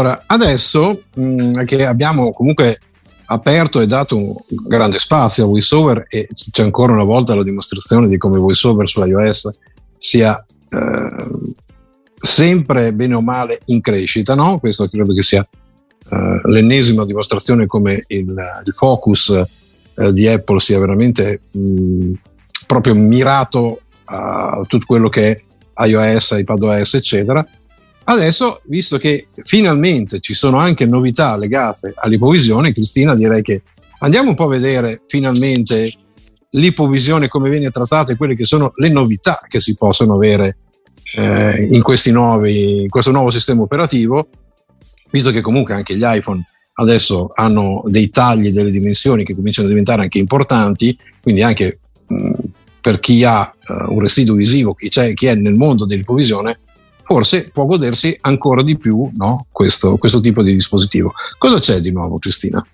Allora, adesso mh, che abbiamo comunque aperto e dato un grande spazio a VoiceOver e c'è ancora una volta la dimostrazione di come VoiceOver su iOS sia eh, sempre bene o male in crescita, no? Questo credo che sia eh, l'ennesima dimostrazione come il, il focus eh, di Apple sia veramente mh, proprio mirato a tutto quello che è iOS, iPadOS, eccetera. Adesso, visto che finalmente ci sono anche novità legate all'ipovisione, Cristina, direi che andiamo un po' a vedere finalmente l'ipovisione come viene trattata e quelle che sono le novità che si possono avere eh, in, nuovi, in questo nuovo sistema operativo, visto che comunque anche gli iPhone adesso hanno dei tagli, delle dimensioni che cominciano a diventare anche importanti, quindi anche mh, per chi ha uh, un residuo visivo, chi, chi, è nel mondo dell'ipovisione, forse può godersi ancora di più no? questo, questo tipo di dispositivo. Cosa c'è di nuovo, Cristina?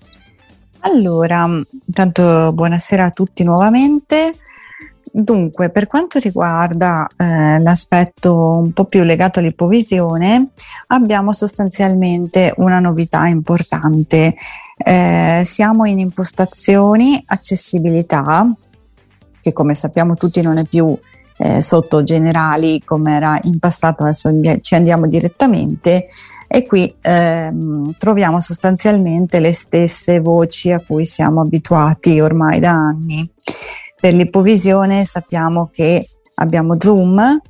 Allora, intanto buonasera a tutti nuovamente. Dunque, per quanto riguarda eh, l'aspetto un po' più legato all'ipovisione, abbiamo sostanzialmente una novità importante. Eh, siamo in impostazioni accessibilità, che come sappiamo tutti non è più eh, sotto generali come era in passato, adesso ci andiamo direttamente e qui ehm, troviamo sostanzialmente le stesse voci a cui siamo abituati ormai da anni. Per l'ipovisione sappiamo che abbiamo zoom,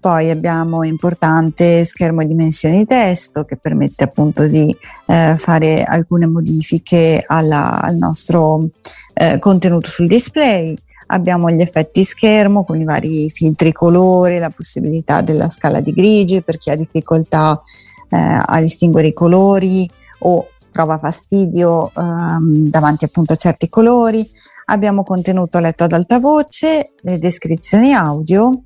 poi abbiamo importante schermo di dimensioni di testo che permette appunto di eh, fare alcune modifiche alla, al nostro eh, contenuto sul display abbiamo gli effetti schermo con i vari filtri colore, la possibilità della scala di grigi per chi ha difficoltà eh, a distinguere i colori o prova fastidio ehm, davanti appunto a certi colori. Abbiamo contenuto letto ad alta voce, le descrizioni audio,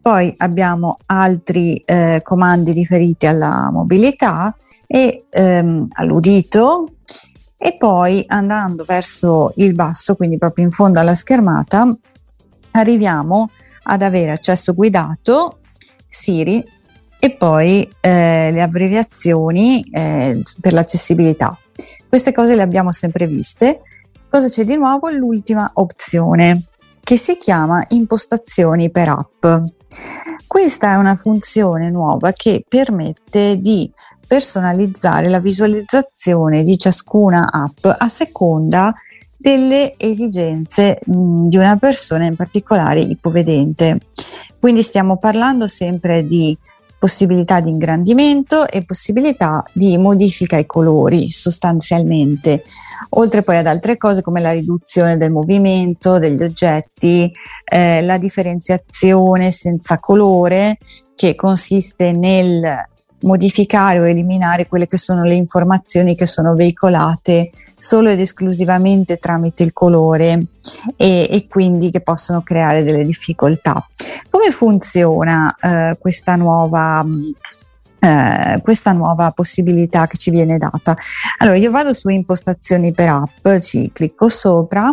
poi abbiamo altri eh, comandi riferiti alla mobilità e ehm, all'udito e poi andando verso il basso, quindi proprio in fondo alla schermata, arriviamo ad avere accesso guidato, Siri e poi eh, le abbreviazioni eh, per l'accessibilità. Queste cose le abbiamo sempre viste. Cosa c'è di nuovo? L'ultima opzione che si chiama impostazioni per app. Questa è una funzione nuova che permette di personalizzare la visualizzazione di ciascuna app a seconda delle esigenze mh, di una persona, in particolare ipovedente. Quindi stiamo parlando sempre di possibilità di ingrandimento e possibilità di modifica ai colori sostanzialmente, oltre poi ad altre cose come la riduzione del movimento degli oggetti, eh, la differenziazione senza colore che consiste nel modificare o eliminare quelle che sono le informazioni che sono veicolate solo ed esclusivamente tramite il colore e, e quindi che possono creare delle difficoltà. Come funziona eh, questa nuova... Eh, questa nuova possibilità che ci viene data. Allora, io vado su impostazioni per app, ci clicco sopra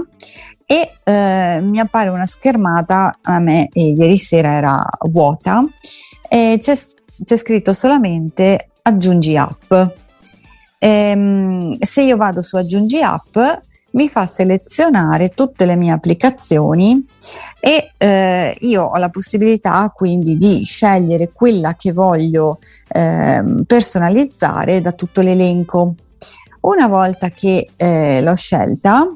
e eh, mi appare una schermata, a me ieri sera era vuota, e c'è c'è scritto solamente aggiungi app. Ehm, se io vado su aggiungi app mi fa selezionare tutte le mie applicazioni e eh, io ho la possibilità quindi di scegliere quella che voglio eh, personalizzare da tutto l'elenco. Una volta che eh, l'ho scelta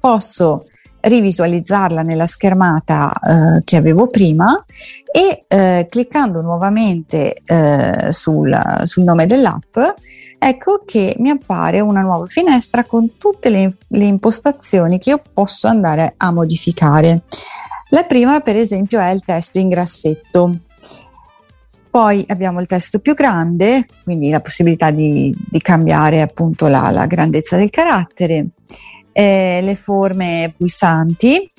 posso rivisualizzarla nella schermata eh, che avevo prima e eh, cliccando nuovamente eh, sul, sul, nome dell'app ecco che mi appare una nuova finestra con tutte le, le impostazioni che io posso andare a modificare. La prima per esempio è il testo in grassetto. Poi abbiamo il testo più grande, quindi la possibilità di, di cambiare appunto la, la grandezza del carattere eh, le forme pulsanti,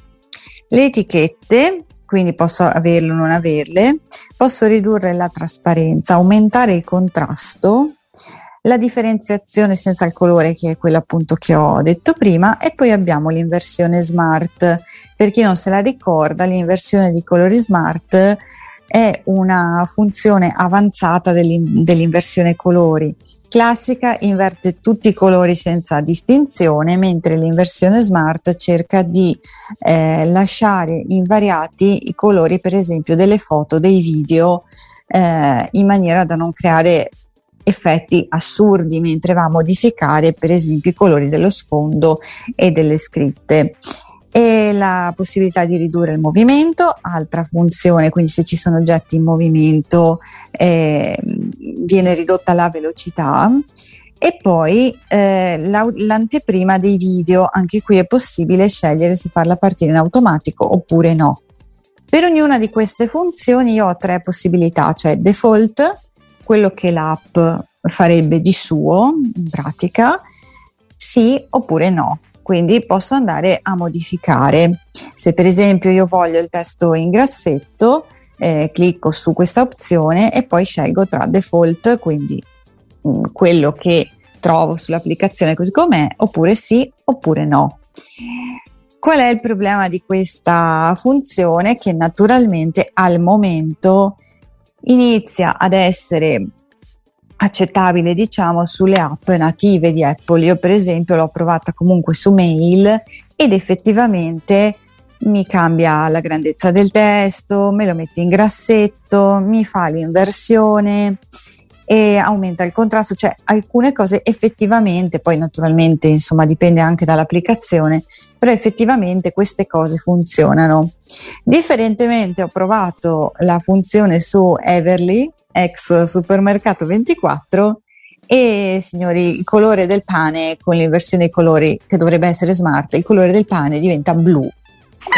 le etichette, quindi posso averle o non averle, posso ridurre la trasparenza, aumentare il contrasto, la differenziazione senza il colore che è quella appunto che ho detto prima e poi abbiamo l'inversione smart. Per chi non se la ricorda, l'inversione di colori smart è una funzione avanzata dell'in- dell'inversione colori. Classica inverte tutti i colori senza distinzione, mentre l'inversione smart cerca di eh, lasciare invariati i colori, per esempio, delle foto, dei video, eh, in maniera da non creare effetti assurdi mentre va a modificare per esempio i colori dello sfondo e delle scritte. E la possibilità di ridurre il movimento, altra funzione, quindi se ci sono oggetti in movimento eh, viene ridotta la velocità e poi eh, la, l'anteprima dei video, anche qui è possibile scegliere se farla partire in automatico oppure no. Per ognuna di queste funzioni io ho tre possibilità, cioè default, quello che l'app farebbe di suo in pratica, sì oppure no quindi posso andare a modificare. Se per esempio io voglio il testo in grassetto, eh, clicco su questa opzione e poi scelgo tra default, quindi mh, mm, quello che trovo sull'applicazione così com'è, oppure sì oppure no. Qual è il problema di questa funzione? Che naturalmente al momento inizia ad essere accettabile diciamo sulle app native di Apple. Io per esempio l'ho provata comunque su mail ed effettivamente mi cambia la grandezza del testo, me lo mette in grassetto, mi fa l'inversione e aumenta il contrasto, cioè alcune cose effettivamente, poi naturalmente insomma dipende anche dall'applicazione, però effettivamente queste cose funzionano. Differentemente ho provato la funzione su Everly ex supermercato 24 e signori il colore del pane con l'inversione dei colori che dovrebbe essere smart il colore del pane diventa blu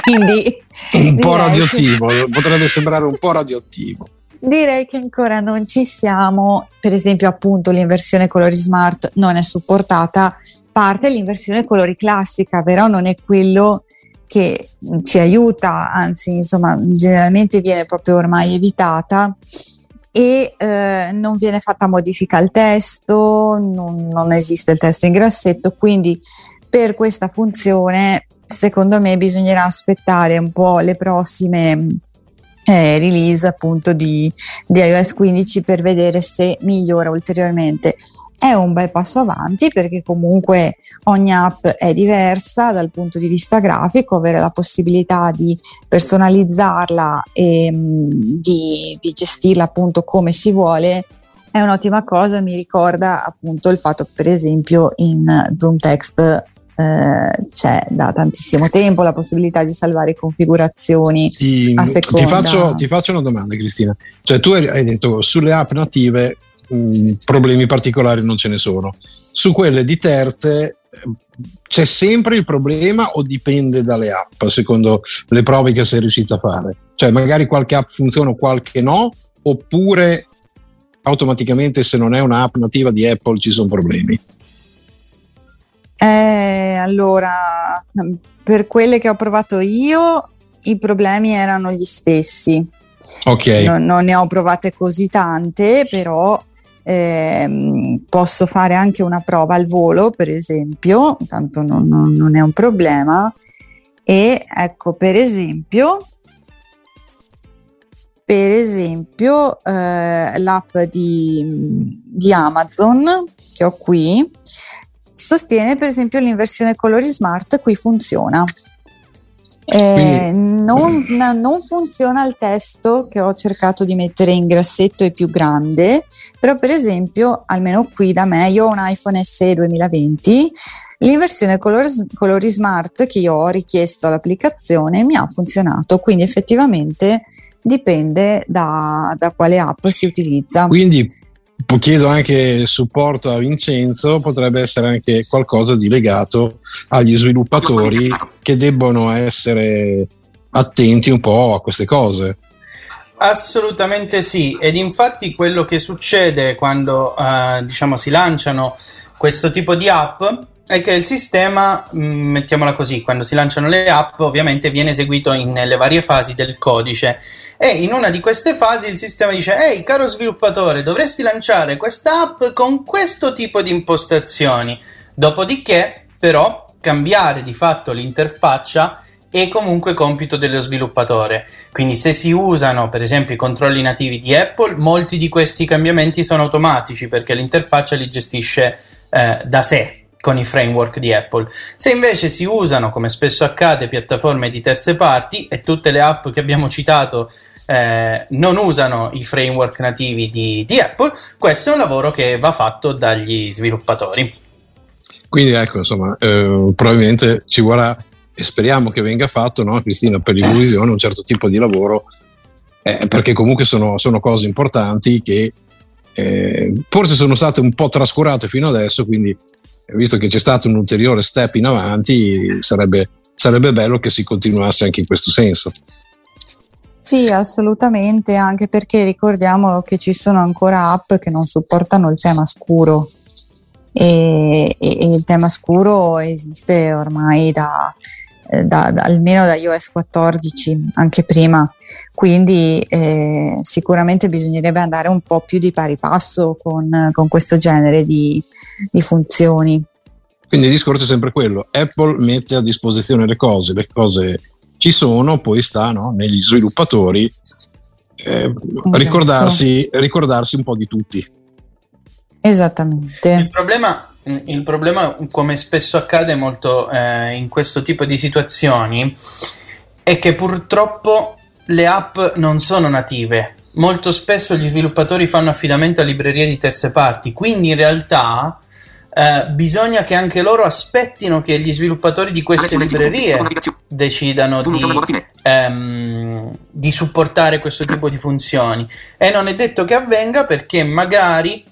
quindi un po' radioattivo che... potrebbe sembrare un po' radioattivo. Direi che ancora non ci siamo. Per esempio appunto l'inversione colori smart non è supportata. Parte l'inversione colori classica però non è quello che ci aiuta anzi insomma generalmente viene proprio ormai evitata. E eh, non viene fatta modifica al testo, non, non, esiste il testo in grassetto, quindi per questa funzione secondo me bisognerà aspettare un po' le prossime eh, release appunto di, di iOS 15 per vedere se migliora ulteriormente. È un bel passo avanti perché comunque ogni app è diversa dal punto di vista grafico, avere la possibilità di personalizzarla e mm, di, di gestirla appunto come si vuole è un'ottima cosa, mi ricorda appunto il fatto che per esempio in Zoom Text eh, c'è da tantissimo tempo la possibilità di salvare configurazioni ti, a seconda. Ti faccio, ti faccio, una domanda Cristina, cioè tu hai detto sulle app native mh, problemi particolari non ce ne sono. Su quelle di terze c'è sempre il problema o dipende dalle app, secondo le prove che sei riuscito a fare? Cioè magari qualche app funziona o qualche no, oppure automaticamente se non è un'app nativa di Apple ci sono problemi? Eh, allora, per quelle che ho provato io, i problemi erano gli stessi. Ok. Non, non ne ho provate così tante, però eh, posso fare anche una prova al volo, per esempio, tanto non, non, non è un problema. E ecco, per esempio, per esempio eh, l'app di, di, Amazon che ho qui sostiene per esempio l'inversione colori smart qui funziona eh, non, non, funziona il testo che ho cercato di mettere in grassetto e più grande, però per esempio, almeno qui da me, io ho un iPhone SE 2020, l'inversione colori, colori smart che io ho richiesto all'applicazione mi ha funzionato, quindi effettivamente dipende da, da quale app si utilizza. Quindi chiedo anche supporto a Vincenzo, potrebbe essere anche qualcosa di legato agli sviluppatori che debbono essere attenti un po' a queste cose. Assolutamente sì, ed infatti quello che succede quando eh, diciamo si lanciano questo tipo di app è che il sistema, mm, mettiamola così, quando si lanciano le app ovviamente viene eseguito nelle varie fasi del codice. E in una di queste fasi il sistema dice ehi caro sviluppatore dovresti lanciare questa app con questo tipo di impostazioni. Dopodiché però cambiare di fatto l'interfaccia è comunque compito dello sviluppatore. Quindi se si usano per esempio i controlli nativi di Apple, molti di questi cambiamenti sono automatici perché l'interfaccia li gestisce eh, da sé con i framework di Apple. Se invece si usano, come spesso accade, piattaforme di terze parti e tutte le app che abbiamo citato eh, non usano i framework nativi di, di Apple, questo è un lavoro che va fatto dagli sviluppatori. Quindi ecco, insomma, eh, probabilmente ci vorrà e speriamo che venga fatto, no, Cristina, per l'Eurovisione un certo tipo di lavoro, eh, perché comunque sono, sono, cose importanti che eh, forse sono state un po' trascurate fino adesso, quindi visto che c'è stato un ulteriore step in avanti, sarebbe, sarebbe bello che si continuasse anche in questo senso. Sì, assolutamente, anche perché ricordiamo che ci sono ancora app che non supportano il tema scuro e, e, il tema scuro esiste ormai da, da, da, almeno da iOS 14, anche prima. Quindi eh, sicuramente bisognerebbe andare un po' più di pari passo con, con questo genere di, di funzioni. Quindi il discorso è sempre quello, Apple mette a disposizione le cose, le cose ci sono, poi sta no, negli sviluppatori eh, esatto. ricordarsi, ricordarsi un po' di tutti. Esattamente. Il problema, il problema come spesso accade molto eh, in questo tipo di situazioni, è che purtroppo le app non sono native. Molto spesso gli sviluppatori fanno affidamento a librerie di terze parti, quindi in realtà eh, bisogna che anche loro aspettino che gli sviluppatori di queste librerie decidano di, ehm, di supportare questo tipo di funzioni. E non è detto che avvenga perché magari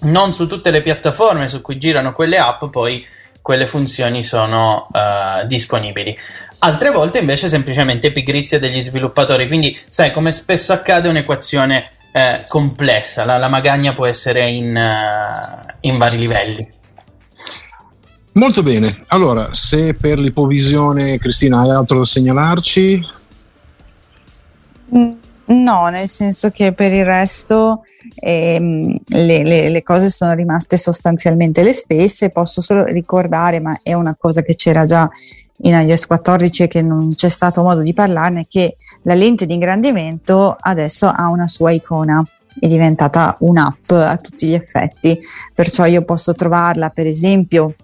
non su tutte le piattaforme su cui girano quelle app poi quelle funzioni sono uh, disponibili. Altre volte invece semplicemente pigrizia degli sviluppatori, quindi sai come spesso accade un'equazione eh, complessa, la, la, magagna può essere in, uh, in vari livelli. Molto bene, allora se per l'ipovisione Cristina hai altro da segnalarci? Mm, no, nel senso che per il resto ehm, le, le, le, cose sono rimaste sostanzialmente le stesse, posso solo ricordare, ma è una cosa che c'era già in iOS 14 e che non c'è stato modo di parlarne, che la lente di ingrandimento adesso ha una sua icona. È diventata un'app a tutti gli effetti, perciò io posso trovarla per esempio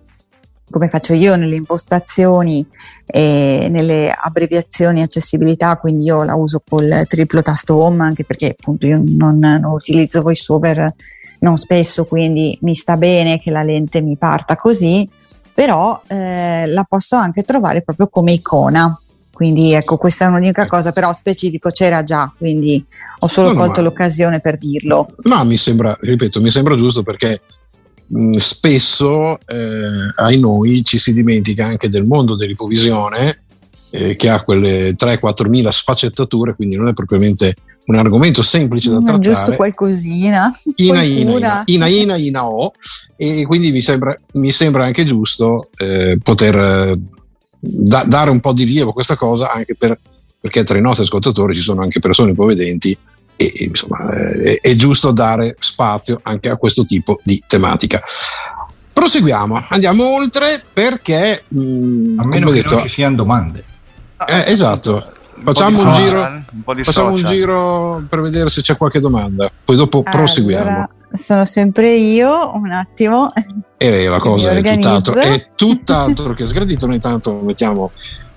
come faccio io nelle impostazioni e nelle abbreviazioni accessibilità, quindi io la uso col triplo tasto home anche perché appunto io non, non utilizzo VoiceOver non spesso, quindi mi sta bene che la lente mi parta così però eh, la posso anche trovare proprio come icona. Quindi ecco, questa è un'unica ecco. cosa, però specifico c'era già, quindi ho solo no, colto no, l'occasione per dirlo. No, mi sembra, ripeto, mi sembra giusto perché spesso eh, ai noi ci si dimentica anche del mondo dell'ipovisione eh, che ha quelle 3-4 mila sfaccettature, quindi non è propriamente un argomento semplice da mm, trattare. Giusto qualcosina. Ina, ina, ina, ina, ina, ina, o. E quindi mi sembra, mi sembra anche giusto eh, poter eh, da, dare un po' di rilievo a questa cosa, anche per, perché tra i nostri ascoltatori ci sono anche persone povedenti e insomma eh, è, è giusto dare spazio anche a questo tipo di tematica. Proseguiamo, andiamo oltre perché... Mh, mm, a meno che detto, non ci siano domande. Eh, esatto, facciamo, un, giro, un facciamo un giro per vedere se c'è qualche domanda, poi dopo allora, proseguiamo. Sono sempre io, un attimo. E la cosa è tutt'altro, è tutt'altro che sgradito. Noi intanto mettiamo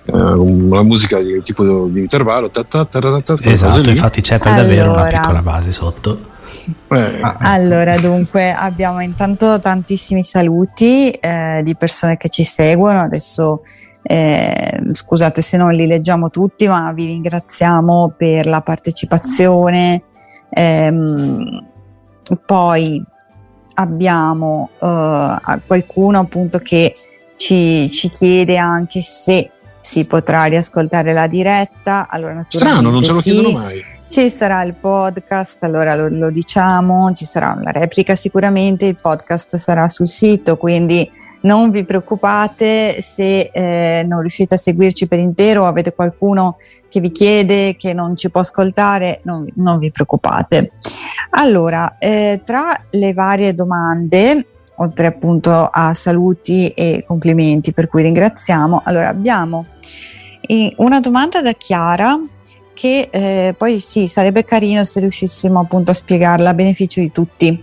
uh, la musica di tipo di intervallo. Ta, ta, ta, esatto, infatti c'è per allora. davvero una piccola base sotto. Eh. Ah, allora, dunque, abbiamo intanto tantissimi saluti eh, di persone che ci seguono. Adesso eh, scusate se non li leggiamo tutti, ma vi ringraziamo per la partecipazione. Ehm, poi abbiamo uh, qualcuno appunto che ci, ci, chiede anche se si potrà riascoltare la diretta. Allora, Strano, non ce lo sì. chiedono mai. Ci sarà il podcast, allora lo, lo, diciamo, ci sarà la replica sicuramente, il podcast sarà sul sito, quindi non vi preoccupate se eh, non riuscite a seguirci per intero avete qualcuno che vi chiede che non ci può ascoltare, non, non vi preoccupate. Allora, eh, tra le varie domande, oltre appunto a saluti e complimenti per cui ringraziamo, allora abbiamo una domanda da Chiara che eh, poi sì, sarebbe carino se riuscissimo appunto a spiegarla a beneficio di tutti.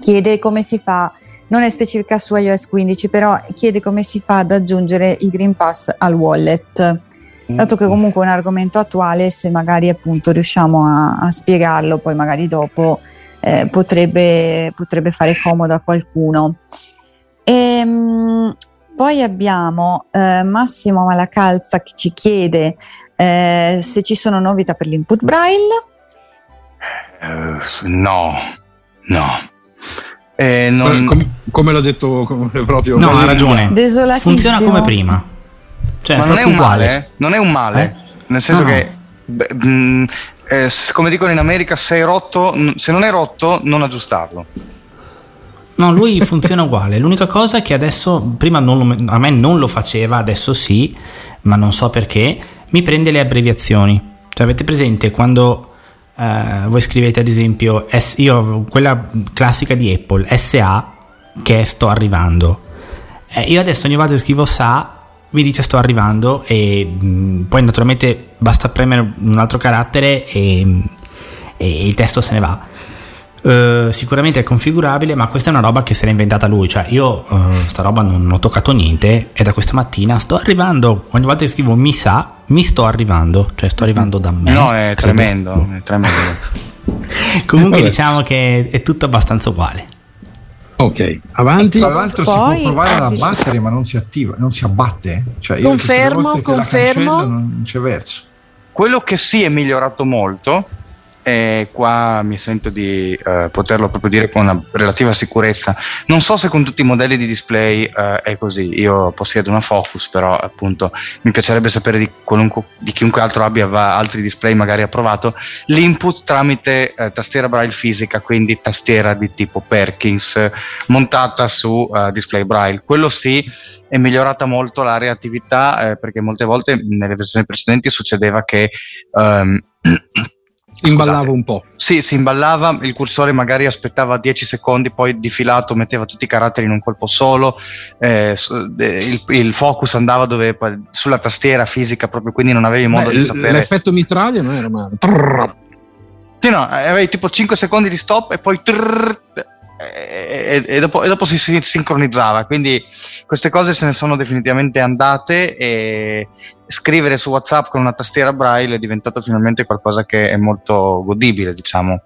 Chiede come si fa, non è specifica su iOS 15, però chiede come si fa ad aggiungere i Green Pass al wallet. Dato che comunque è un argomento attuale, se magari appunto riusciamo a, a spiegarlo, poi magari dopo eh, potrebbe, potrebbe, fare comodo a qualcuno. E, ehm, poi abbiamo eh, Massimo Malacalza che ci chiede eh, se ci sono novità per l'input braille. Uh, no, no. Eh, non... come, come, l'ha detto proprio. No, ha ragione. Funziona come prima. Cioè, Ma non è un uguale. male. Non è un male. Eh? Nel senso no, che. Beh, mh, mm, eh, come dicono in America, se rotto, se non è rotto, non aggiustarlo. No, lui funziona uguale. L'unica cosa è che adesso, prima lo, a me non lo faceva, adesso sì, ma non so perché mi prende le abbreviazioni. Cioè, avete presente quando eh, voi scrivete ad esempio, S, io quella classica di Apple, SA, che è sto arrivando. Eh, io adesso ogni volta che scrivo SA mi dice sto arrivando e mh, mm, poi naturalmente basta premere un altro carattere e, e il testo se ne va. Uh, sicuramente è configurabile, ma questa è una roba che se l'ha inventata lui. Cioè, io uh, sta roba non, non, ho toccato niente e da questa mattina sto arrivando. Ogni volta che scrivo mi sa, mi sto arrivando, cioè sto arrivando da me. No, è tremendo, è tremendo. Comunque diciamo che è tutto abbastanza uguale. Ok, avanti. Tra l'altro Poi, si può provare ad abbattere, ma non si attiva, non si abbatte. Cioè, confermo, confermo. non c'è verso. Quello che sì è migliorato molto e qua mi sento di uh, poterlo proprio dire con una relativa sicurezza. Non so se con tutti i modelli di display uh, è così, io possiedo una Focus, però appunto mi piacerebbe sapere di, di chiunque altro abbia altri display magari approvato, l'input tramite uh, tastiera braille fisica, quindi tastiera di tipo Perkins montata su display braille. Quello sì è migliorata molto la reattività eh, perché molte volte nelle versioni precedenti succedeva che um, imballava un po'. Sì, si imballava, il cursore magari aspettava 10 secondi, poi di filato metteva tutti i caratteri in un colpo solo, eh, il, il, focus andava dove, sulla tastiera fisica proprio, quindi non avevi modo Beh, di sapere. L'effetto mitraglia non era male. Sì, no, avevi tipo 5 secondi di stop e poi trrr, e, e, dopo, e, dopo, si, si, sincronizzava. Quindi queste cose se ne sono definitivamente andate e scrivere su WhatsApp con una tastiera braille è diventato finalmente qualcosa che è molto godibile, diciamo.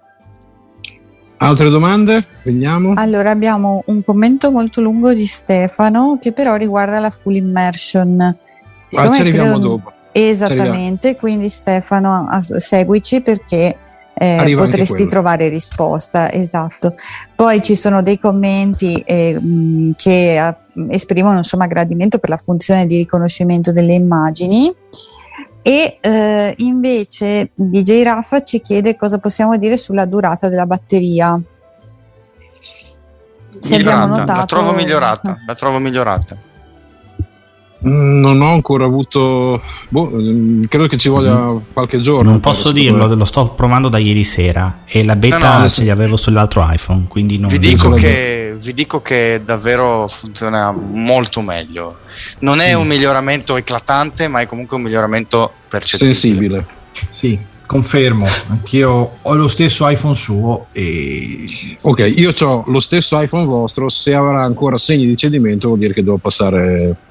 Altre domande? Vediamo. Allora abbiamo un commento molto lungo di Stefano che però riguarda la full immersion. Ma ah, ci arriviamo credo... dopo. Esattamente, quindi Stefano seguici perché eh, potresti trovare risposta, esatto. Poi ci sono dei commenti eh, che a, esprimono insomma gradimento per la funzione di riconoscimento delle immagini e eh, invece DJ Raffa ci chiede cosa possiamo dire sulla durata della batteria. Se migliorata, notato... la trovo migliorata, la trovo migliorata. Non ho ancora avuto. Boh, mm, credo che ci voglia mm. qualche giorno. Non posso dirlo, lo sto provando da ieri sera e la beta no, no, adesso... ce li avevo sull'altro iPhone. Quindi non vi, dico che, vi dico che davvero funziona molto meglio. Non è sì. un miglioramento eclatante, ma è comunque un miglioramento percettibile. Sensibile. Sì, confermo. Anch'io ho lo stesso iPhone suo. E... Ok, io ho lo stesso iPhone vostro. Se avrà ancora segni di cedimento, vuol dire che devo passare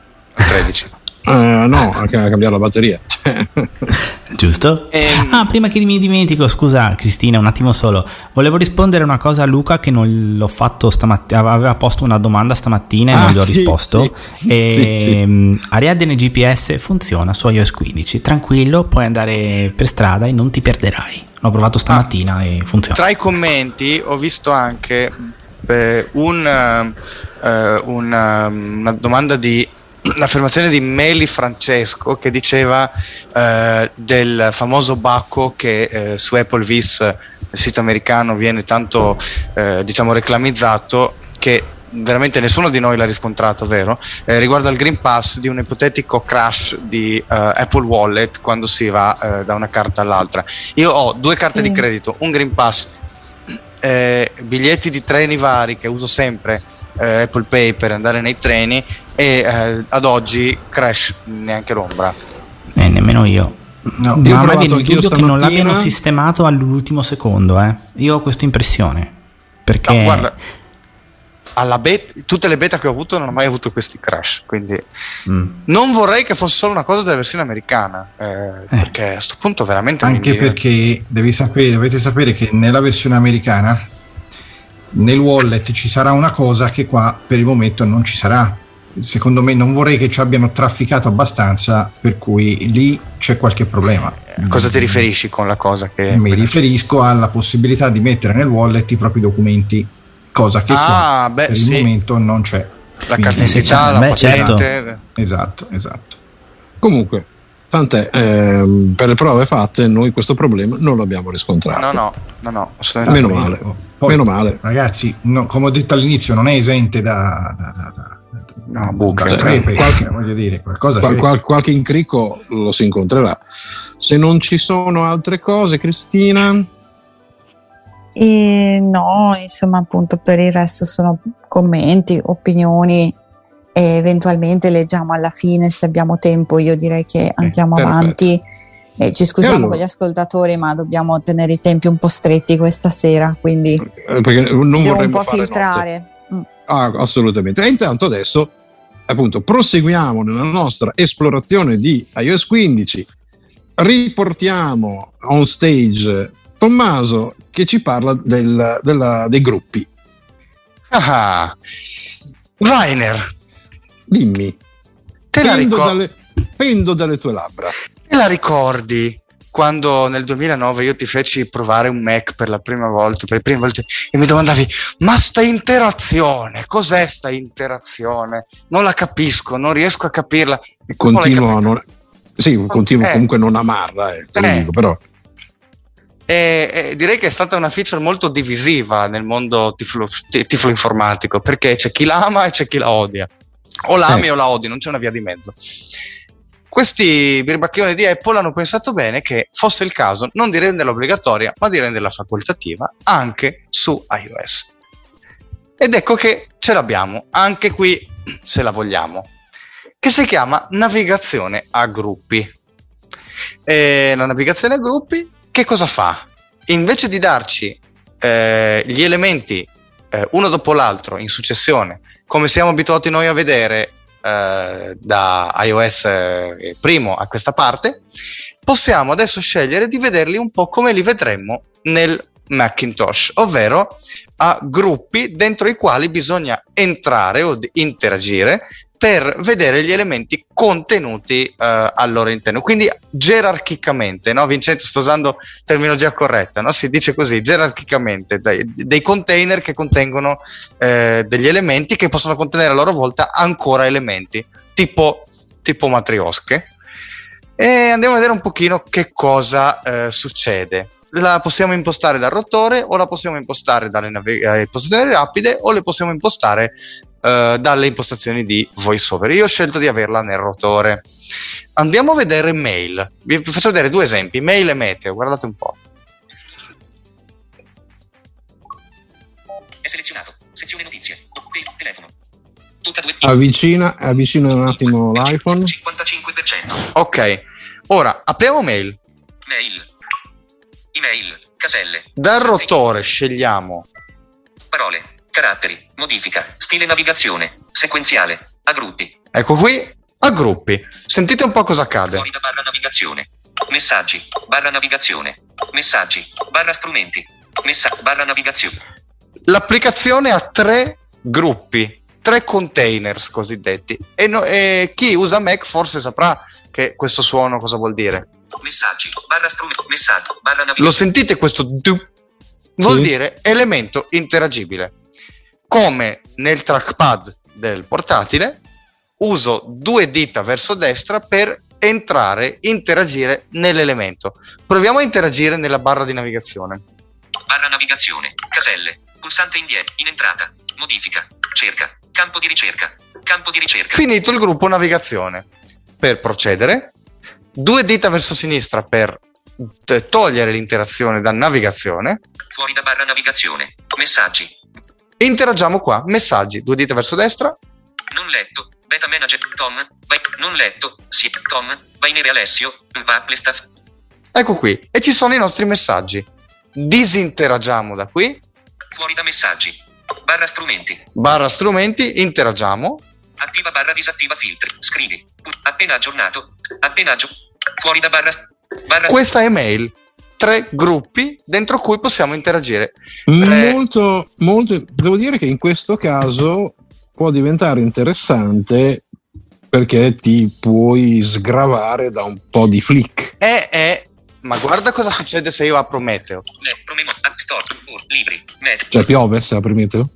13. Uh, eh, no, a cambiare la batteria. Giusto? E... Ehm. Ah, prima che mi dimentico, scusa Cristina, un attimo solo. Volevo rispondere una cosa a Luca che non l'ho fatto stamattina. Aveva posto una domanda stamattina e ah, non gli ho sì, risposto. Sì. E, sì, sì. Um, Ariadne GPS funziona su iOS 15. Tranquillo, puoi andare per strada e non ti perderai. L'ho provato stamattina ah, e funziona. Tra i commenti ho visto anche eh, un, uh, una, una domanda di l'affermazione di Meli Francesco che diceva eh, del famoso Bacco che eh, su Apple Vis, il sito americano, viene tanto eh, diciamo reclamizzato che veramente nessuno di noi l'ha riscontrato, vero? Eh, riguardo al Green Pass di un ipotetico crash di uh, Apple Wallet quando si va uh, da una carta all'altra. Io ho due carte sì. di credito, un Green Pass, eh, biglietti di treni vari che uso sempre, eh, Apple Pay per andare nei treni e eh, ad oggi crash neanche l'ombra. Eh, nemmeno io. No, Ma io ho provato anch'io che non stamattina. l'abbiano sistemato all'ultimo secondo, eh. Io ho questa impressione. Perché No, guarda, alla bet- tutte le beta che ho avuto non ho mai avuto questi crash, quindi Mm. non vorrei che fosse solo una cosa della versione americana, eh, perché a questo punto veramente Anche perché devi sapere, dovete sapere che nella versione americana nel wallet ci sarà una cosa che qua per il momento non ci sarà. Secondo me non vorrei che ci abbiano trafficato abbastanza, per cui lì c'è qualche problema. Cosa ti riferisci con la cosa che... Mi riferisco alla possibilità di mettere nel wallet i propri documenti, cosa che qua Ah, beh, per il sì, momento non c'è. la Quindi- carta Eh, d'identità, la beh, patente... Esatto, esatto. Comunque, tant'è, ehm, per le prove fatte, noi questo problema non l'abbiamo riscontrato. No, no, no, no, assolutamente Meno male. Poi, Meno male. Ragazzi, no, come ho detto all'inizio, non è esente da, da, da, da- No, buche. da Eh, crepe, qualche- voglio dire, qualcosa Qual- qual- qualche incricco lo si incontrerà. Se non ci sono altre cose, Cristina, E no, insomma, appunto per il resto sono commenti, opinioni e eventualmente leggiamo alla fine se abbiamo tempo. Io direi che andiamo perfetto. avanti. E ci scusiamo allora? con gli ascoltatori, ma dobbiamo tenere i tempi un po' stretti questa sera, quindi eh, perché non devo un vorremmo po' filtrare. Mm. Ah, assolutamente. E intanto adesso, appunto, proseguiamo nella nostra esplorazione di iOS 15. Riportiamo on stage Tommaso che ci parla del- della- dei gruppi. Ah, Rainer, Dimmi, te la, pendo ricor- dalle, pendo dalle tue labbra. te la ricordi quando nel 2009 io ti feci provare un Mac per la prima volta, per le prime volte, e mi domandavi, ma sta interazione, cos'è sta interazione? Non la capisco, non riesco a capirla. Continuo a non, sì, continuo Eh. comunque a non amarla, eh, te lo Eh. dico, però. E, e direi che è stata una feature molto divisiva nel mondo tiflo, ti- tiflo informatico, perché c'è chi la ama e c'è chi la odia. O la ami o la odi, non c'è una via di mezzo. Questi birbacchioni di Apple hanno pensato bene che fosse il caso non di renderla obbligatoria, ma di renderla facoltativa anche su iOS. Ed ecco che ce l'abbiamo, anche qui, se la vogliamo, che si chiama navigazione a gruppi. E la navigazione a gruppi che cosa fa? Invece di darci eh, gli elementi eh, uno dopo l'altro in successione, come siamo abituati noi a vedere eh, da iOS eh, primo a questa parte, possiamo adesso scegliere di vederli un po' come li vedremmo nel Macintosh, ovvero a gruppi dentro i quali bisogna entrare o interagire per vedere gli elementi contenuti eh, al loro interno. Quindi gerarchicamente, no? Vincenzo sto usando terminologia corretta, no? si dice così, gerarchicamente, dei, dei container che contengono eh, degli elementi che possono contenere a loro volta ancora elementi, tipo, tipo matriosche. E andiamo a vedere un pochino che cosa eh, succede. La possiamo impostare dal rotore o la possiamo impostare dalle navig- eh, impostazioni rapide o le possiamo impostare eh, dalle impostazioni di VoiceOver. Io ho scelto di averla nel rotore. Andiamo a vedere mail. Vi faccio vedere due esempi, mail e meteo, guardate un po'. È selezionato. Sezione notizie. Telefono. Avvicina, avvicina un attimo l'iPhone. 55%. Ok, ora apriamo mail. Mail. Email. Caselle. Dal rotore scegliamo Parole. Caratteri. Modifica. Stile navigazione. Sequenziale. A gruppi. Ecco qui, a gruppi. Sentite un po' cosa accade. Fuori da barra navigazione. Messaggi. Barra navigazione. Messaggi. Barra strumenti. Messa- barra navigazione. L'applicazione ha tre gruppi, tre containers cosiddetti. E, no- e chi usa Mac forse saprà che questo suono cosa vuol dire. Messaggi. Barra strumenti. Messaggio. Barra Lo navigazione. sentite questo du? Vuol Sì. dire elemento interagibile. Come nel trackpad del portatile, uso due dita verso destra per entrare, interagire nell'elemento. Proviamo a interagire nella barra di navigazione. Barra navigazione. Caselle. Pulsante indietro. In entrata. Modifica. Cerca. Campo di ricerca. Campo di ricerca. Finito il gruppo navigazione. Per procedere, due dita verso sinistra per t- togliere l'interazione da navigazione. Fuori da barra navigazione. Messaggi. Interagiamo qua, messaggi, due dita verso destra, Non letto. Beta manager. Tom. Vai. Non letto. Sì, Tom, Vainere Alessio, va, le staff. Ecco qui. E ci sono i nostri messaggi. Disinteragiamo da qui, Fuori da messaggi. Barra strumenti. barra strumenti, interagiamo. Attiva barra disattiva filtri. Scrivi. Appena aggiornato. Appena aggiornato. Fuori da barra. Barra Questa è mail. Tre gruppi dentro cui possiamo interagire. Eh. Molto, molto, devo dire che in questo caso può diventare interessante perché ti puoi sgravare da un po' di flick. E è. Ma guarda cosa succede se io apro Meteo. Libri, Net, Cioè piove se apri meteo?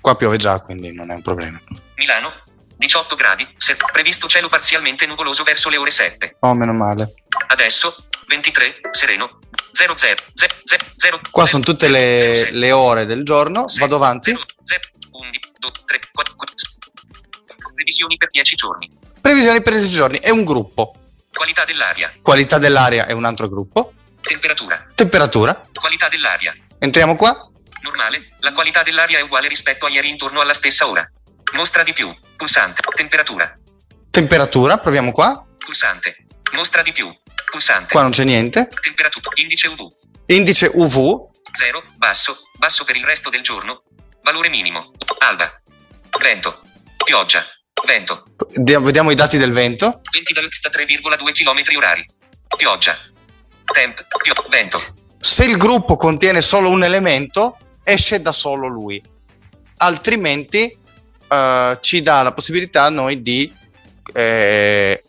Qua piove già, quindi non è un problema. Milano, 18 gradi, se- previsto cielo parzialmente nuvoloso verso le ore 7. Oh, meno male. Adesso, 23, sereno, 00, 0, Qua sono tutte le, le ore del giorno. Vado avanti. 0, 11, 2, 3, 4, Previsioni per 10 giorni. Previsioni per 10 giorni. È un gruppo. Qualità dell'aria, Qualità dell'aria è un altro gruppo. temperatura, Temperatura. qualità dell'aria. Entriamo qua. Normale, la qualità dell'aria è uguale rispetto a ieri intorno alla stessa ora. Mostra di più, pulsante, temperatura, Temperatura. Proviamo qua. pulsante, mostra di più, pulsante, Qua non c'è niente. temperatura, indice UV, Indice UV. 0, basso, basso per il resto del giorno, valore minimo, alba, vento, pioggia, vento, Dia- Vediamo i dati del vento. 20 da 3,2 km orari, pioggia, temp, pio, vento, Se il gruppo contiene solo un elemento, esce da solo lui. Altrimenti eh, ci dà la possibilità a noi di eh,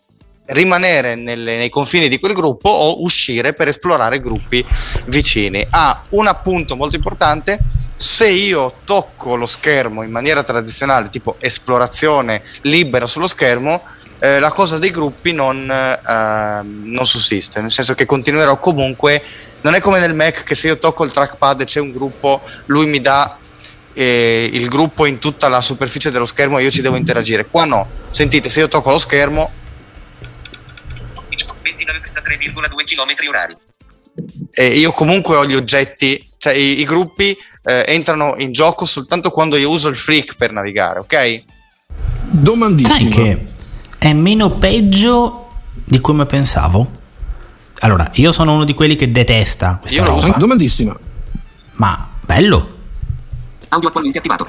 rimanere nelle- nei confini di quel gruppo o uscire per esplorare gruppi vicini. Ha un appunto molto importante. Se io tocco lo schermo in maniera tradizionale, tipo esplorazione libera sullo schermo, eh, la cosa dei gruppi non, eh, non sussiste, nel senso che continuerò comunque. Non è come nel Mac che se io tocco il trackpad e c'è un gruppo, lui mi dà eh, il gruppo in tutta la superficie dello schermo e io ci devo interagire. Qua no. Sentite, se io tocco lo schermo, 20 da 3,2 km orari, eh, io comunque ho gli oggetti, cioè i, i gruppi eh, entrano in gioco soltanto quando io uso il freak per navigare, ok? Sai Domandissima. che è meno peggio di come pensavo? Allora, io sono uno di quelli che detesta questa Io lo roba, uso. Domandissima. ma bello. audio attualmente attivato,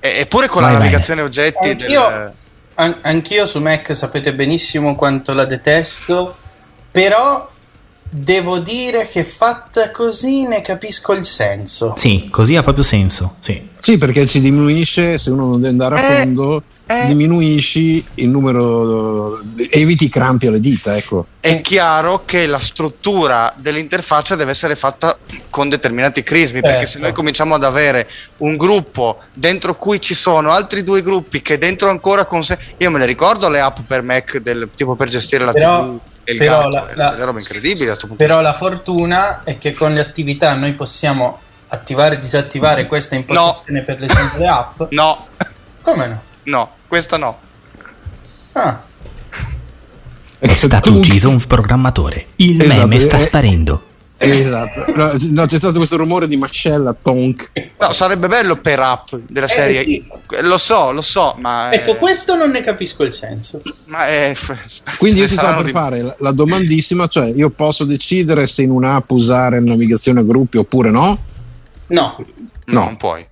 E- eppure con Vai, la vai. navigazione oggetti del... Anch'io, an- anch'io su Mac sapete benissimo quanto la detesto, però devo dire che fatta così ne capisco il senso. Sì, così ha proprio senso, sì. Sì, perché si diminuisce, se uno non deve andare a Eh, fondo, eh. diminuisci il numero, eviti i crampi alle dita, ecco. È chiaro che la struttura dell'interfaccia deve essere fatta con determinati crismi, perché se Certo. noi cominciamo ad avere un gruppo dentro cui ci sono altri due gruppi che dentro ancora con sé... Io me le ricordo le app per Mac, del, tipo per gestire la Però- TV e il però gatto, la- è la- una roba incredibile Però la fortuna è che con le attività noi possiamo attivare e disattivare questa impostazione per le singole app. No, Come no? no, questa no. Ah, È stato ucciso un programmatore. Il Esatto, meme sta eh, sparendo. Esatto. No, no, c'è stato questo rumore di mascella, tonk. No, sarebbe bello per app della serie. sì. Lo so, lo so, ma... ecco, eh, questo non ne capisco il senso. ma è- Quindi ce io ti stavo per di- fare la, la domandissima, cioè io posso decidere se in un'app usare navigazione a gruppi oppure no? No, No, No. non puoi.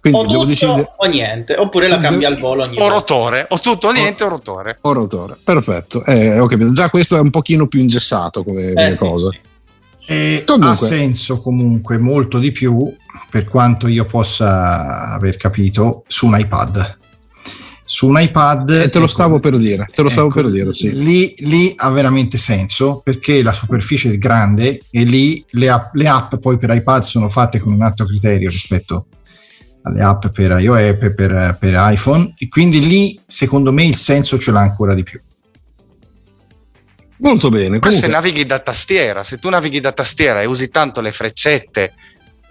Quindi o devo tutto decidere o niente, oppure la cambia al volo ogni O volta. rotore, o tutto o niente o rotore. o rotore. Perfetto, eh, ho capito. Già questo è un pochino più ingessato come, come Eh, sì, cosa. sì. E Comunque. ha senso comunque molto di più, per quanto io possa aver capito, su un iPad. Su un iPad... Eh, te lo ecco, stavo per dire, te lo stavo ecco, per dire, sì. Lì, lì ha veramente senso perché la superficie è grande e lì le app, le app poi per iPad sono fatte con un altro criterio rispetto alle app per iOS e per, per iPhone e quindi lì secondo me il senso ce l'ha ancora di più. Molto bene. Poi se Comunque, navighi da tastiera, se tu navighi da tastiera e usi tanto le freccette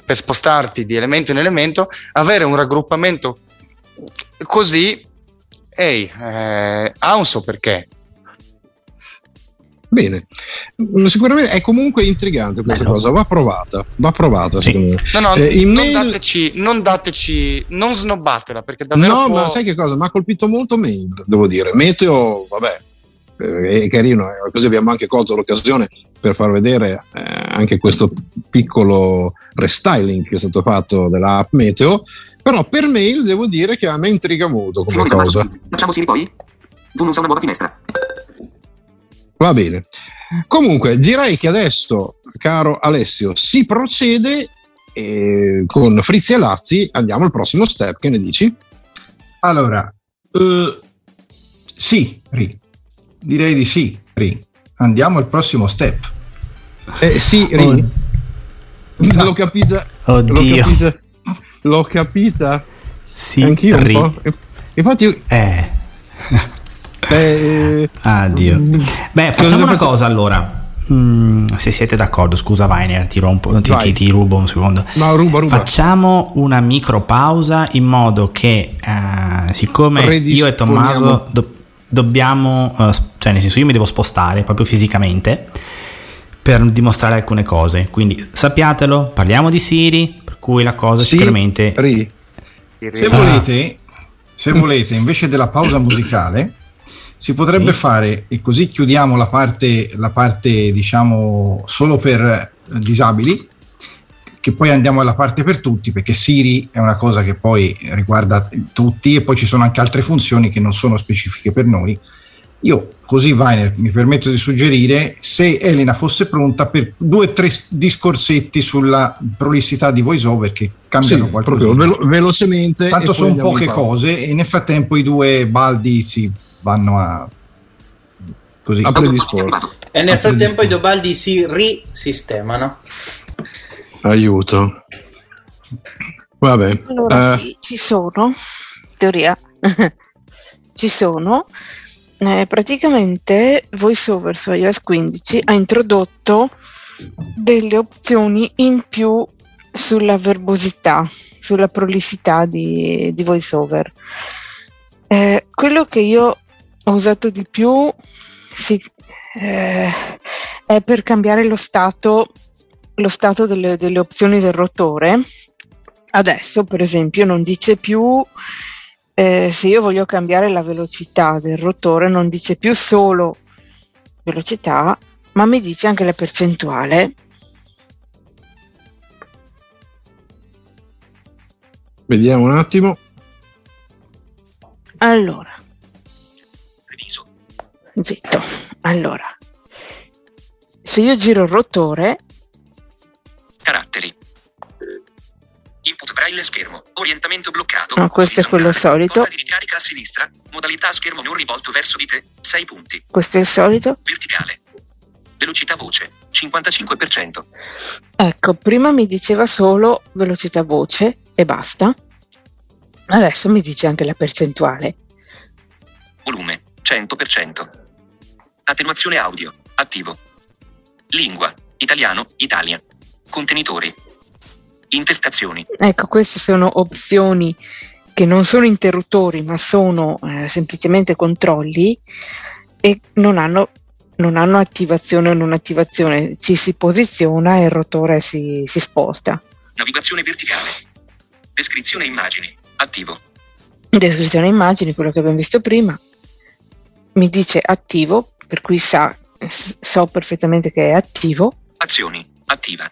per spostarti di elemento in elemento, avere un raggruppamento così, ehi, eh, ha un suo perché. bene. Mm, Sicuramente è comunque intrigante questa Bello. cosa, va provata, va provata Sì. secondo me. No, no, Eh, non, mail- dateci, non dateci, non snobbatela perché davvero No, può- ma sai che cosa? Mi ha colpito molto mail, devo dire. Meteo, vabbè, eh, è carino, eh, così abbiamo anche colto l'occasione per far vedere eh, anche questo piccolo restyling che è stato fatto dell'app Meteo. Però per mail devo dire che a me intriga molto come cosa. Facciamo Siri poi? Zoom usa una nuova finestra. Va bene. Comunque, direi che adesso, caro Alessio, si procede e con Frizzi e Lazzi andiamo al prossimo step. Che ne dici? Allora, eh, sì, Ri. Direi di sì, Ri. Andiamo al prossimo step. Eh, sì, Ri. Oh. L'ho capita. Oddio. L'ho capita. L'ho capita. Sì, Anch'io un Ri. po'. Infatti, Eh, eh, addio. Beh, Cosa facciamo una faccio- cosa allora. Mm, se siete d'accordo, scusa Vainer, ti, rompo, ti, ti- ti rubo un secondo. no, ruba, ruba. Facciamo una micro pausa in modo che, eh, siccome io e. Tommaso do- dobbiamo, eh, cioè nel senso io mi devo spostare proprio fisicamente per dimostrare alcune cose. Quindi sappiatelo, parliamo di Siri, per cui la cosa Sì, sicuramente... Ri. Se volete, se volete, invece della pausa musicale, si potrebbe Sì. fare, e così chiudiamo la parte, la parte diciamo, solo per eh, disabili, che poi andiamo alla parte per tutti, perché Siri è una cosa che poi riguarda tutti e poi ci sono anche altre funzioni che non sono specifiche per noi. Io così, Vainer, mi permetto di suggerire, se Elena fosse pronta per due o tre discorsetti sulla prolissità di VoiceOver che cambiano Sì, qualcosa. proprio velo- velocemente. Tanto sono poche cose e nel frattempo i due baldi si vanno a così. A predisporre. E nel frattempo i Dobaldi si risistemano. Aiuto. Vabbè. Allora eh, sì, ci sono, in teoria, ci sono. Eh, praticamente VoiceOver su iOS 15 ha introdotto delle opzioni in più sulla verbosità, sulla prolissità di, di VoiceOver. Eh, quello che io ho usato di più sì, eh, è per cambiare lo stato, lo stato delle, delle opzioni del rotore. Adesso, per esempio, non dice più eh, se io voglio cambiare la velocità del rotore, non dice più solo velocità, ma mi dice anche la percentuale. vediamo un attimo. Allora, zitto. Allora, se io giro il rotore, Caratteri. Input braille schermo. Orientamento bloccato. Ah, questo è quello solito. Porta di ricarica a sinistra. Modalità schermo non rivolto verso di te. 6 punti. questo è il solito. Verticale. Velocità voce. 55%. Ecco, prima mi diceva solo velocità voce e basta. Adesso mi dice anche la percentuale. Volume. 100%. Attenuazione audio. Attivo. Lingua. Italiano. Italia. Contenitori. Intestazioni. Ecco, queste sono opzioni che non sono interruttori, ma sono eh, semplicemente controlli e non hanno, non hanno attivazione o non attivazione. Ci si posiziona e il rotore si, si sposta. Navigazione verticale. Descrizione immagini. Attivo. Descrizione immagini, quello che abbiamo visto prima, mi dice attivo, per cui sa, so perfettamente che è attivo. Azioni. Attiva.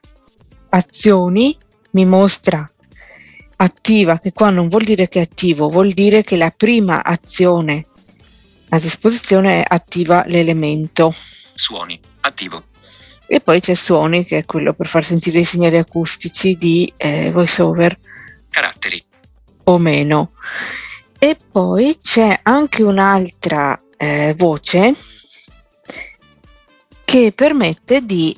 Azioni mi mostra attiva, che qua non vuol dire che è attivo, vuol dire che la prima azione a disposizione è attiva l'elemento. Suoni. Attivo. E poi c'è suoni, che è quello per far sentire i segnali acustici di eh, voiceover Caratteri. o meno. E poi c'è anche un'altra eh, voce che permette di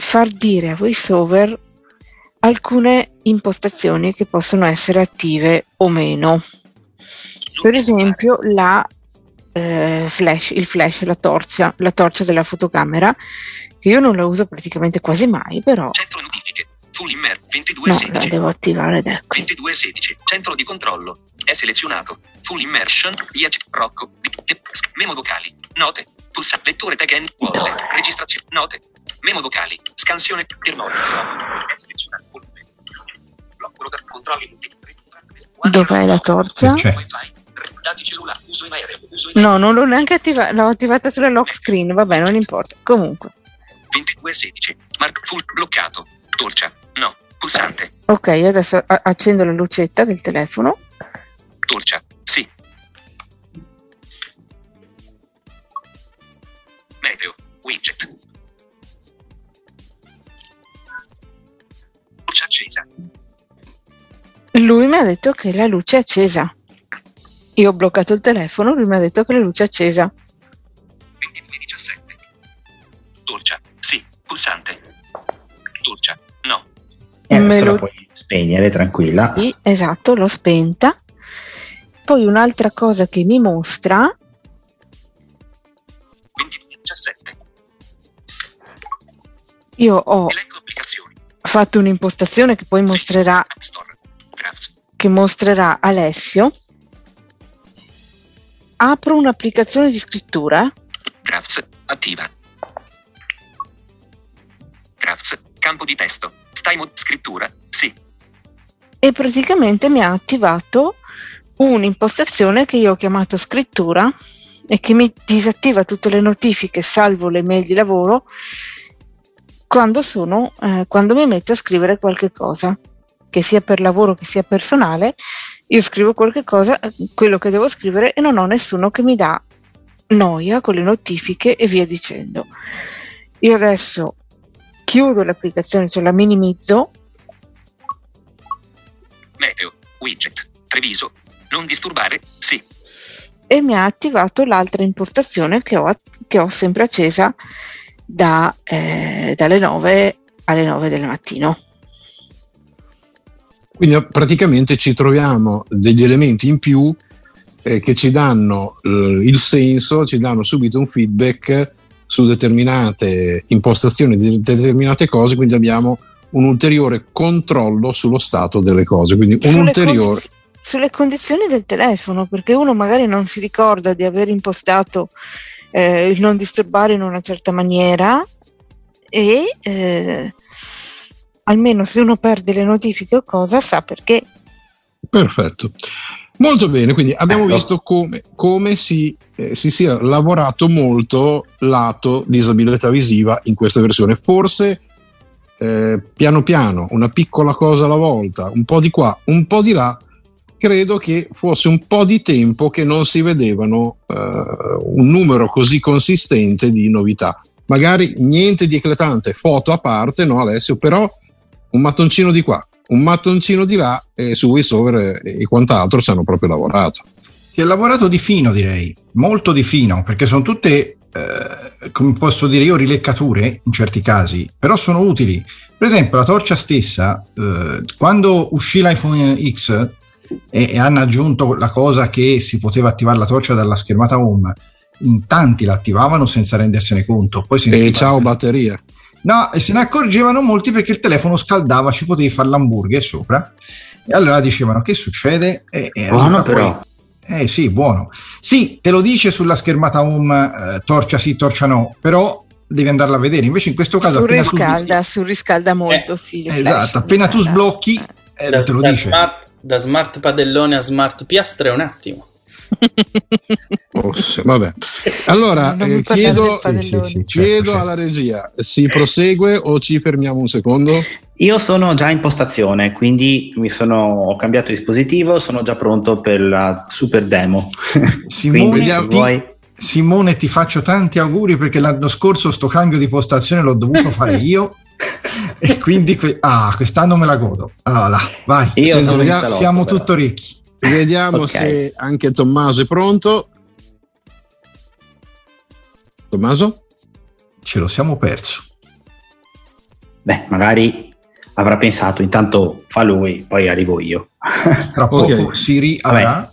far dire a VoiceOver alcune impostazioni che possono essere attive o meno. Per esempio la eh, flash, il flash, la torcia, la torcia della fotocamera, che io non la uso praticamente quasi mai, però Centro notifiche. Full immer. no, 2216. la devo attivare ed ecco. 2216. Centro di controllo. È selezionato. Full immersion. 10. Rocco. Memo vocali. Note. Pulsa. Lettore tag and. Registrazione. Note. Memo vocali. Scansione. Termometro. Selezionato. Volume. Blocco rotato. Controlli. Dov'è la torcia? C'è. Wi-Fi. Dati cellulari. Uso Uso in aereo. Uso in No, non l'ho neanche attivata, l'ho attivata sulla lock screen, vabbè, non importa. Comunque, 2216. Mark full bloccato. Torcia. No. Pulsante. ok, adesso accendo la lucetta del telefono. Torcia. Sì. Meteo. Widget. Luce accesa. Lui mi ha detto che la luce è accesa. Io ho bloccato il telefono, lui mi ha detto che la luce è accesa. 2217. Torcia. Sì. Pulsante. Torcia. No. E adesso la lo- puoi spegnere tranquilla. Sì, esatto, l'ho spenta. Poi un'altra cosa che mi mostra, 2217. io ho applicazioni. Fatto un'impostazione che poi mostrerà, che mostrerà Alessio. Apro un'applicazione di scrittura. Drafts. Attiva. Drafts. Campo di testo. Stai mod scrittura. Sì. e praticamente mi ha attivato un'impostazione che io ho chiamato scrittura e che mi disattiva tutte le notifiche salvo le mail di lavoro quando sono eh, quando mi metto a scrivere qualche cosa che sia per lavoro che sia personale io scrivo qualche cosa eh, quello che devo scrivere e non ho nessuno che mi dà noia con le notifiche e via dicendo io adesso chiudo l'applicazione cioè la minimizzo Meteo. Widget. Treviso. Non disturbare. Sì. e mi ha attivato l'altra impostazione che ho, che ho sempre accesa da, eh, dalle 9 alle 9 del mattino. Quindi eh, praticamente ci troviamo degli elementi in più eh, che ci danno eh, il senso, ci danno subito un feedback su determinate impostazioni di determinate cose, quindi abbiamo un ulteriore controllo sullo stato delle cose, quindi un Sulle ulteriore... condi- sulle condizioni del telefono, perché uno magari non si ricorda di aver impostato eh, il non disturbare in una certa maniera e eh, almeno se uno perde le notifiche o cosa sa perché. Perfetto. Molto bene, quindi abbiamo Ecco. visto come, come si, eh, si sia lavorato molto lato disabilità visiva in questa versione. Forse eh, piano piano, una piccola cosa alla volta, un po' di qua, un po' di là, credo che fosse un po' di tempo che non si vedevano eh, un numero così consistente di novità. Magari niente di eclatante, foto a parte, no Alessio, però un mattoncino di qua, un mattoncino di là e su VoiceOver e quant'altro ci hanno proprio lavorato. Si è lavorato di fino, direi, molto di fino, perché sono tutte, eh, come posso dire io, rileccature in certi casi, però sono utili. Per esempio, la torcia stessa, eh, quando uscì l'iPhone X e, e hanno aggiunto la cosa che si poteva attivare la torcia dalla schermata home, in tanti l'attivavano senza rendersene conto. Poi ne E ciao batteria. No, e se ne accorgevano molti perché il telefono scaldava, ci potevi fare l'hamburger sopra. E allora dicevano: Che succede? E, e Buono allora poi- però. eh sì, buono. Sì, te lo dice sulla schermata home, eh, torcia sì, torcia no, però devi andarla a vedere. Invece in questo caso appena tu, Surriscalda, surriscalda molto, sì. le esatto, flash. appena tu Eh, sblocchi, eh. eh, te lo da dice. smart, da smart padellone a smart piastra è un attimo. Oh, sì, vabbè. Allora, eh, chiedo, del padellone. certo, chiedo certo. alla regia, si prosegue o ci fermiamo un secondo? Io sono già in postazione, quindi mi sono, ho cambiato dispositivo, sono già pronto per la super demo. Simone, quindi ti- vuoi... Simone, ti faccio tanti auguri perché l'anno scorso sto cambio di postazione l'ho dovuto fare io. e quindi que- ah, quest'anno me la godo. Allora, vai, Io vediamo- salotto, siamo però. tutto orecchi. Vediamo Ok. se anche Tommaso è pronto. Tommaso? Ce lo siamo perso. Beh, magari avrà pensato, intanto fa lui, poi arrivo io. Tra poco Ok. Siri Vabbè. avrà